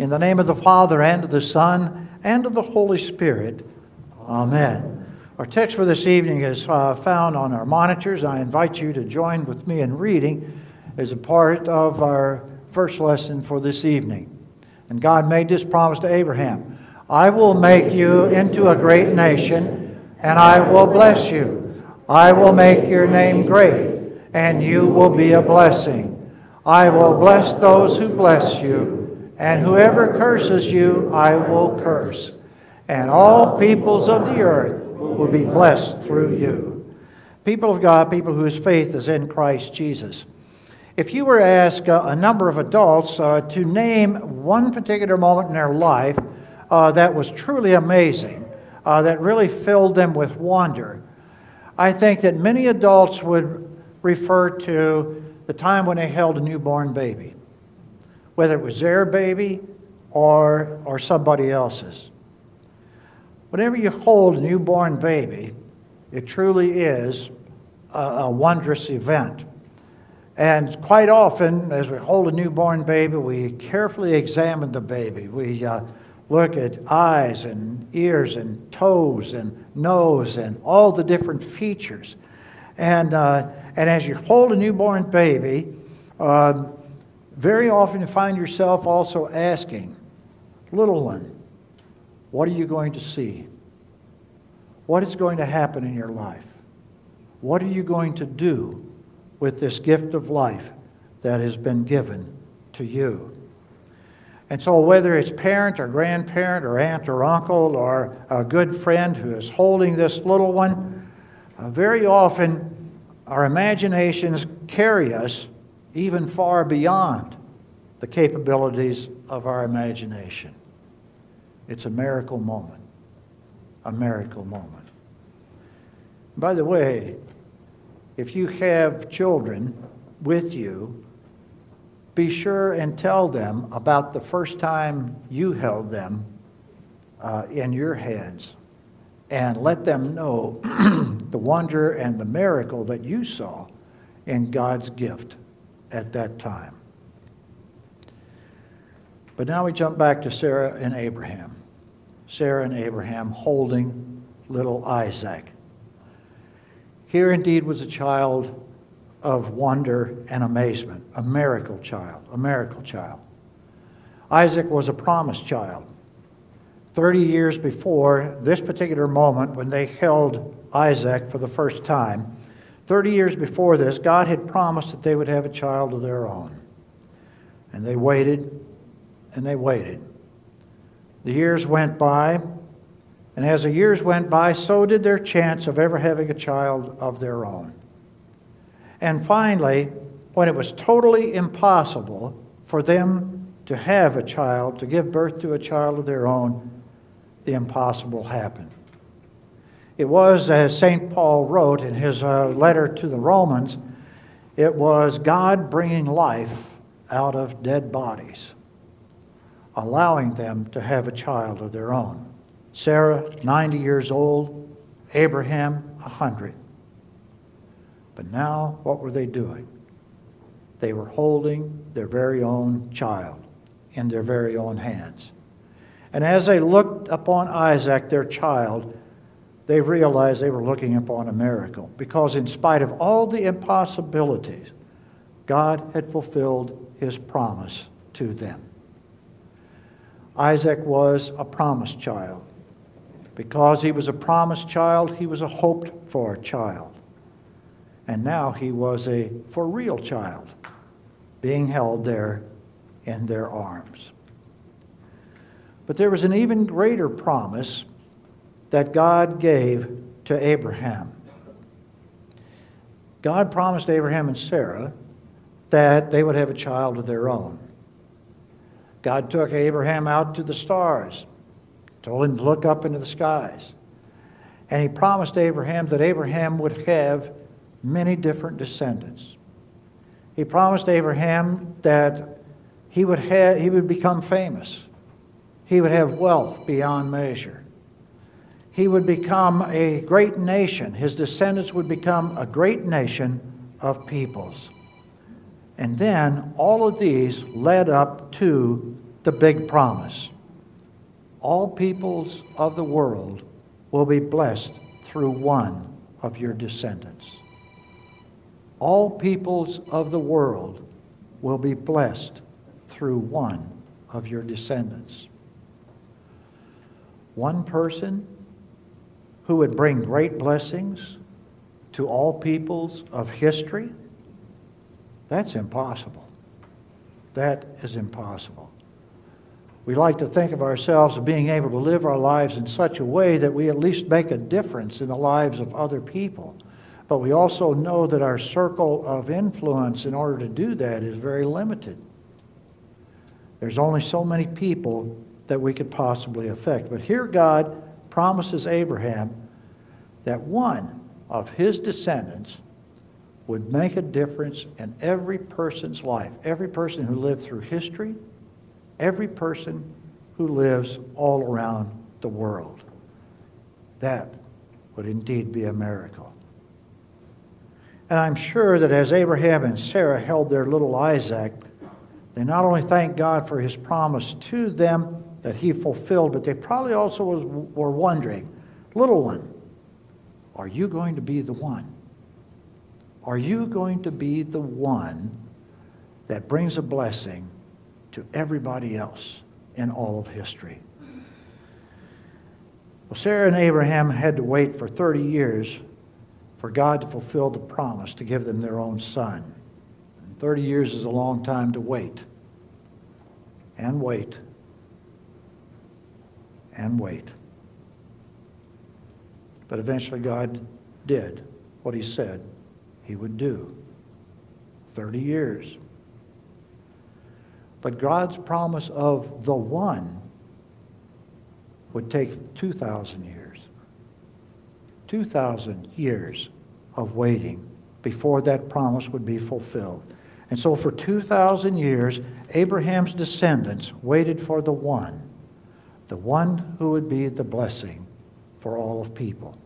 In the name of the Father, and of the Son, and of the Holy Spirit. Amen. Our text for this evening is uh, found on our monitors. I invite you to join with me in reading as a part of our first lesson for this evening. And God made this promise to Abraham I will make you into a great nation, and I will bless you. I will make your name great, and you will be a blessing. I will bless those who bless you and whoever curses you, I will curse. And all peoples of the earth will be blessed through you. People of God, people whose faith is in Christ Jesus. If you were to ask a, a number of adults uh, to name one particular moment in their life uh, that was truly amazing, uh, that really filled them with wonder, I think that many adults would refer to the time when they held a newborn baby whether it was their baby or, or somebody else's. Whenever you hold a newborn baby, it truly is a, a wondrous event. And quite often, as we hold a newborn baby, we carefully examine the baby. We uh, look at eyes and ears and toes and nose and all the different features. And, uh, and as you hold a newborn baby, uh, very often you find yourself also asking, little one, what are you going to see? What is going to happen in your life? What are you going to do with this gift of life that has been given to you? And so, whether it's parent or grandparent or aunt or uncle or a good friend who is holding this little one, uh, very often our imaginations carry us even far beyond the capabilities of our imagination. It's a miracle moment. A miracle moment. By the way, if you have children with you, be sure and tell them about the first time you held them uh, in your hands and let them know the wonder and the miracle that you saw in God's gift at that time. But now we jump back to Sarah and Abraham. Sarah and Abraham holding little Isaac. Here indeed was a child of wonder and amazement, a miracle child, a miracle child. Isaac was a promised child. 30 years before this particular moment when they held Isaac for the first time, 30 years before this, God had promised that they would have a child of their own. And they waited and they waited. The years went by, and as the years went by, so did their chance of ever having a child of their own. And finally, when it was totally impossible for them to have a child, to give birth to a child of their own, the impossible happened. It was, as St. Paul wrote in his uh, letter to the Romans, it was God bringing life out of dead bodies, allowing them to have a child of their own. Sarah, 90 years old, Abraham, 100. But now, what were they doing? They were holding their very own child in their very own hands. And as they looked upon Isaac, their child, they realized they were looking upon a miracle because, in spite of all the impossibilities, God had fulfilled his promise to them. Isaac was a promised child. Because he was a promised child, he was a hoped for child. And now he was a for real child, being held there in their arms. But there was an even greater promise that God gave to Abraham. God promised Abraham and Sarah that they would have a child of their own. God took Abraham out to the stars, told him to look up into the skies. And he promised Abraham that Abraham would have many different descendants. He promised Abraham that he would, have, he would become famous. He would have wealth beyond measure he would become a great nation. His descendants would become a great nation of peoples. And then all of these led up to the big promise. All peoples of the world will be blessed through one of your descendants. All peoples of the world will be blessed through one of your descendants. One person who would bring great blessings to all peoples of history? That's impossible. That is impossible. We like to think of ourselves as being able to live our lives in such a way that we at least make a difference in the lives of other people. But we also know that our circle of influence in order to do that is very limited. There's only so many people that we could possibly affect. But here God promises Abraham that one of his descendants would make a difference in every person's life, every person who lived through history, every person who lives all around the world. That would indeed be a miracle. And I'm sure that as Abraham and Sarah held their little Isaac, they not only thanked God for his promise to them that he fulfilled, but they probably also was, were wondering, little one, are you going to be the one? Are you going to be the one that brings a blessing to everybody else in all of history? Well, Sarah and Abraham had to wait for 30 years for God to fulfill the promise to give them their own son. And 30 years is a long time to wait and wait and wait. But eventually, God did what He said He would do 30 years. But God's promise of the one would take 2,000 years. 2,000 years of waiting before that promise would be fulfilled. And so for 2,000 years, Abraham's descendants waited for the one, the one who would be the blessing for all of people.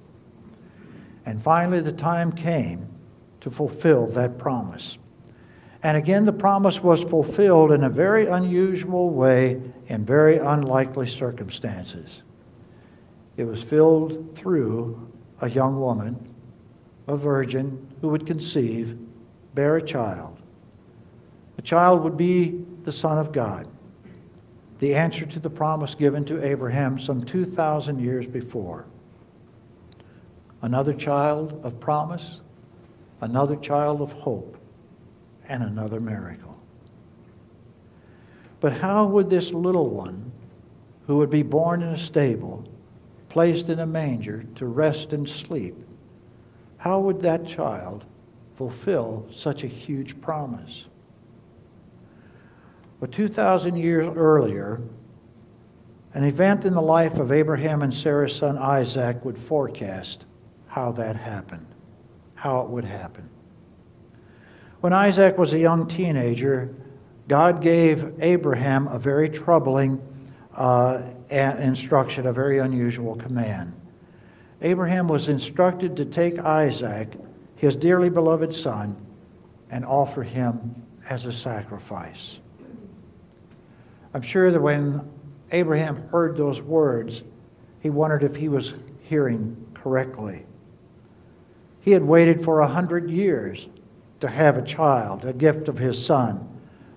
And finally, the time came to fulfill that promise. And again, the promise was fulfilled in a very unusual way in very unlikely circumstances. It was filled through a young woman, a virgin, who would conceive, bear a child. The child would be the Son of God, the answer to the promise given to Abraham some 2,000 years before. Another child of promise, another child of hope, and another miracle. But how would this little one, who would be born in a stable, placed in a manger to rest and sleep, how would that child fulfill such a huge promise? But 2,000 years earlier, an event in the life of Abraham and Sarah's son Isaac would forecast how that happened, how it would happen. When Isaac was a young teenager, God gave Abraham a very troubling uh, instruction, a very unusual command. Abraham was instructed to take Isaac, his dearly beloved son, and offer him as a sacrifice. I'm sure that when Abraham heard those words, he wondered if he was hearing correctly. He had waited for a hundred years to have a child, a gift of his son.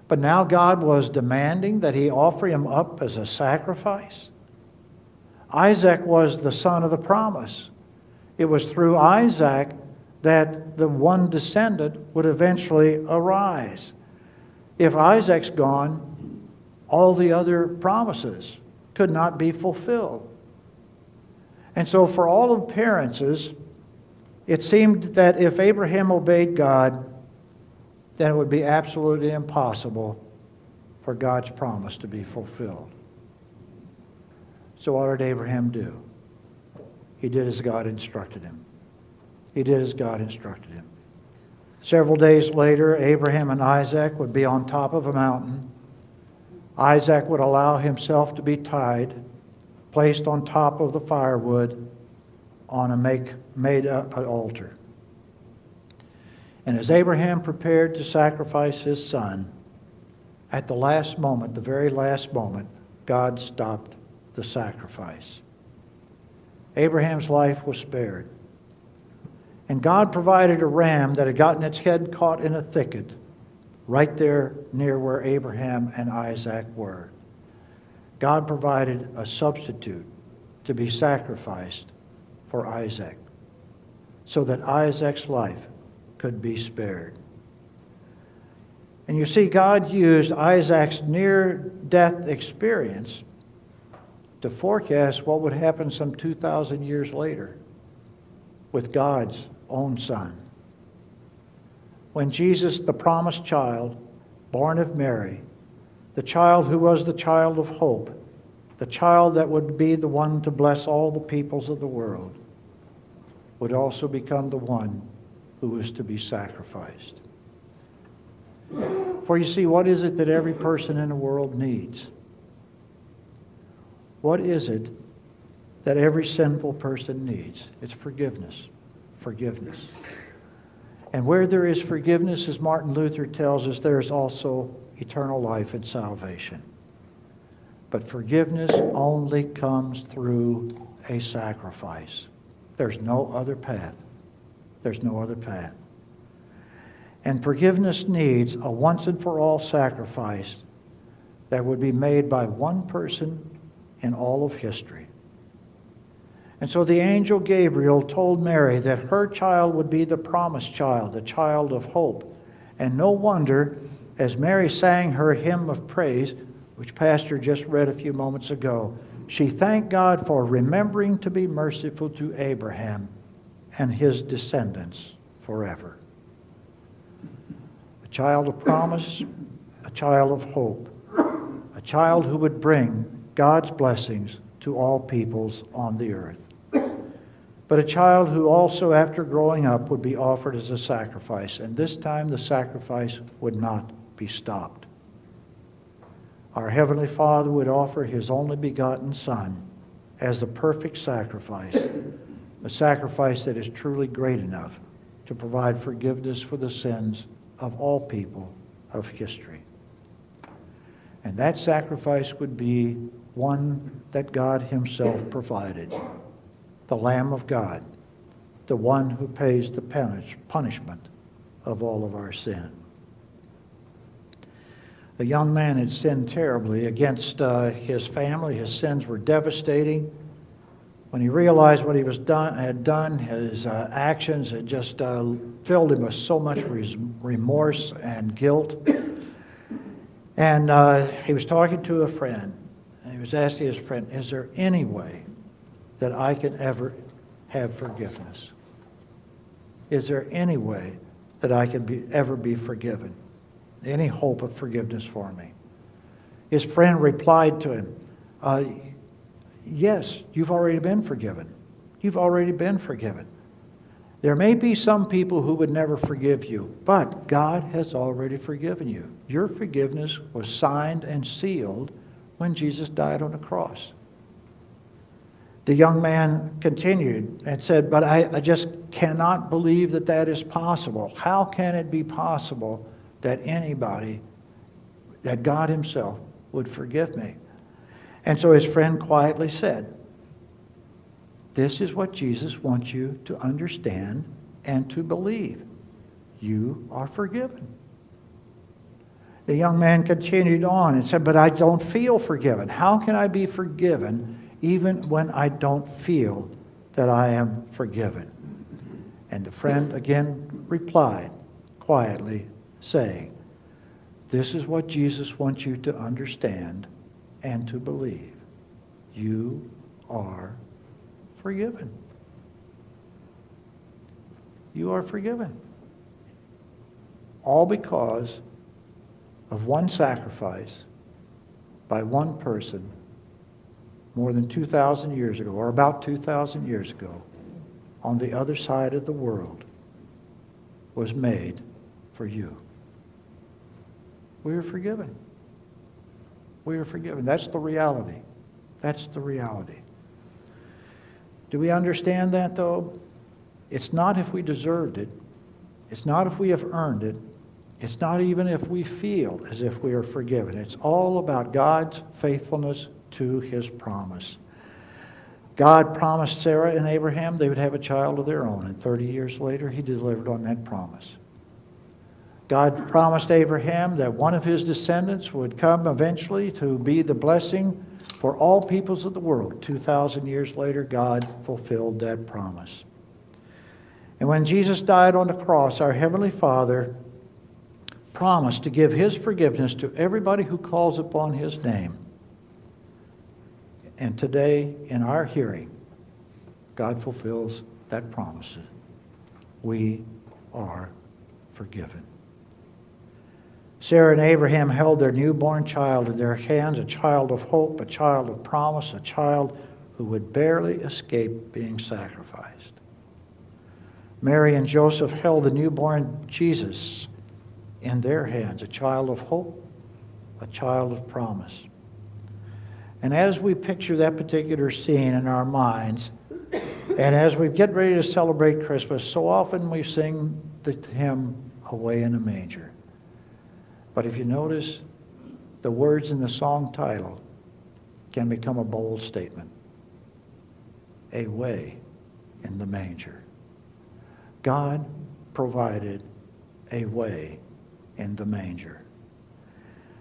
But now God was demanding that he offer him up as a sacrifice. Isaac was the son of the promise. It was through Isaac that the one descendant would eventually arise. If Isaac's gone, all the other promises could not be fulfilled. And so, for all appearances, it seemed that if Abraham obeyed God, then it would be absolutely impossible for God's promise to be fulfilled. So, what did Abraham do? He did as God instructed him. He did as God instructed him. Several days later, Abraham and Isaac would be on top of a mountain Isaac would allow himself to be tied, placed on top of the firewood on a make, made up altar. And as Abraham prepared to sacrifice his son, at the last moment, the very last moment, God stopped the sacrifice. Abraham's life was spared. And God provided a ram that had gotten its head caught in a thicket right there near where Abraham and Isaac were. God provided a substitute to be sacrificed for Isaac so that Isaac's life could be spared. And you see, God used Isaac's near death experience to forecast what would happen some 2,000 years later with God's own son. When Jesus, the promised child, born of Mary, the child who was the child of hope, the child that would be the one to bless all the peoples of the world, would also become the one who was to be sacrificed. For you see, what is it that every person in the world needs? What is it that every sinful person needs? It's forgiveness. Forgiveness. And where there is forgiveness, as Martin Luther tells us, there is also eternal life and salvation. But forgiveness only comes through a sacrifice. There's no other path. There's no other path. And forgiveness needs a once and for all sacrifice that would be made by one person in all of history. And so the angel Gabriel told Mary that her child would be the promised child, the child of hope. And no wonder, as Mary sang her hymn of praise, which Pastor just read a few moments ago, she thanked God for remembering to be merciful to Abraham and his descendants forever a child of promise, a child of hope, a child who would bring God's blessings to all peoples on the earth. But a child who also, after growing up, would be offered as a sacrifice, and this time the sacrifice would not be stopped. Our Heavenly Father would offer His only begotten Son as the perfect sacrifice, a sacrifice that is truly great enough to provide forgiveness for the sins of all people of history. And that sacrifice would be one that God Himself provided the Lamb of God, the one who pays the punishment of all of our sin. A young man had sinned terribly against uh, his family. His sins were devastating. When he realized what he was done, had done, his uh, actions had just uh, filled him with so much remorse and guilt. And uh, he was talking to a friend, and he was asking his friend, Is there any way that I can ever have forgiveness? Is there any way that I can be, ever be forgiven? Any hope of forgiveness for me? His friend replied to him, uh, Yes, you've already been forgiven. You've already been forgiven. There may be some people who would never forgive you, but God has already forgiven you. Your forgiveness was signed and sealed when Jesus died on the cross. The young man continued and said, But I, I, just cannot believe that that is possible. How can it be possible that anybody, that God Himself, would forgive me? And so his friend quietly said, This is what Jesus wants you to understand and to believe. You are forgiven. The young man continued on and said, But I don't feel forgiven. How can I be forgiven even when I don't feel that I am forgiven. And the friend again replied quietly, saying, This is what Jesus wants you to understand and to believe. You are forgiven. You are forgiven. All because of one sacrifice by one person more than 2,000 years ago, or about 2,000 years ago, on the other side of the world, was made for you. We are forgiven. We are forgiven. That's the reality. That's the reality. Do we understand that, though? It's not if we deserved it. It's not if we have earned it. It's not even if we feel as if we are forgiven. It's all about God's faithfulness to his promise. God promised Sarah and Abraham they would have a child of their own, and 30 years later, he delivered on that promise. God promised Abraham that one of his descendants would come eventually to be the blessing for all peoples of the world. 2,000 years later, God fulfilled that promise. And when Jesus died on the cross, our Heavenly Father promised to give his forgiveness to everybody who calls upon his name. And today, in our hearing, God fulfills that promise. We are forgiven. Sarah and Abraham held their newborn child in their hands, a child of hope, a child of promise, a child who would barely escape being sacrificed. Mary and Joseph held the newborn Jesus in their hands, a child of hope, a child of promise. And as we picture that particular scene in our minds, and as we get ready to celebrate Christmas, so often we sing the hymn, Away in a Manger. But if you notice, the words in the song title can become a bold statement. A way in the manger. God provided a way in the manger.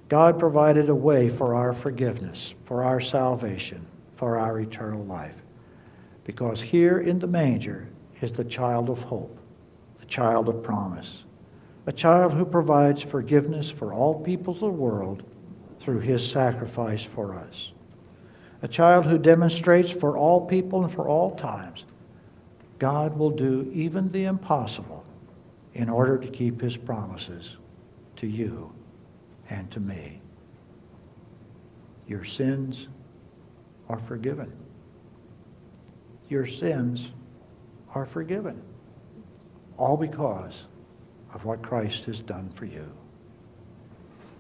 God provided a way for our forgiveness, for our salvation, for our eternal life. Because here in the manger is the child of hope, the child of promise, a child who provides forgiveness for all peoples of the world through his sacrifice for us. A child who demonstrates for all people and for all times God will do even the impossible in order to keep his promises to you and to me. Your sins are forgiven. Your sins are forgiven. All because of what Christ has done for you.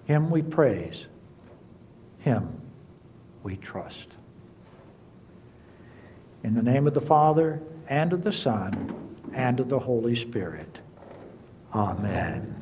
Him we praise. Him we trust. In the name of the Father, and of the Son, and of the Holy Spirit. Amen.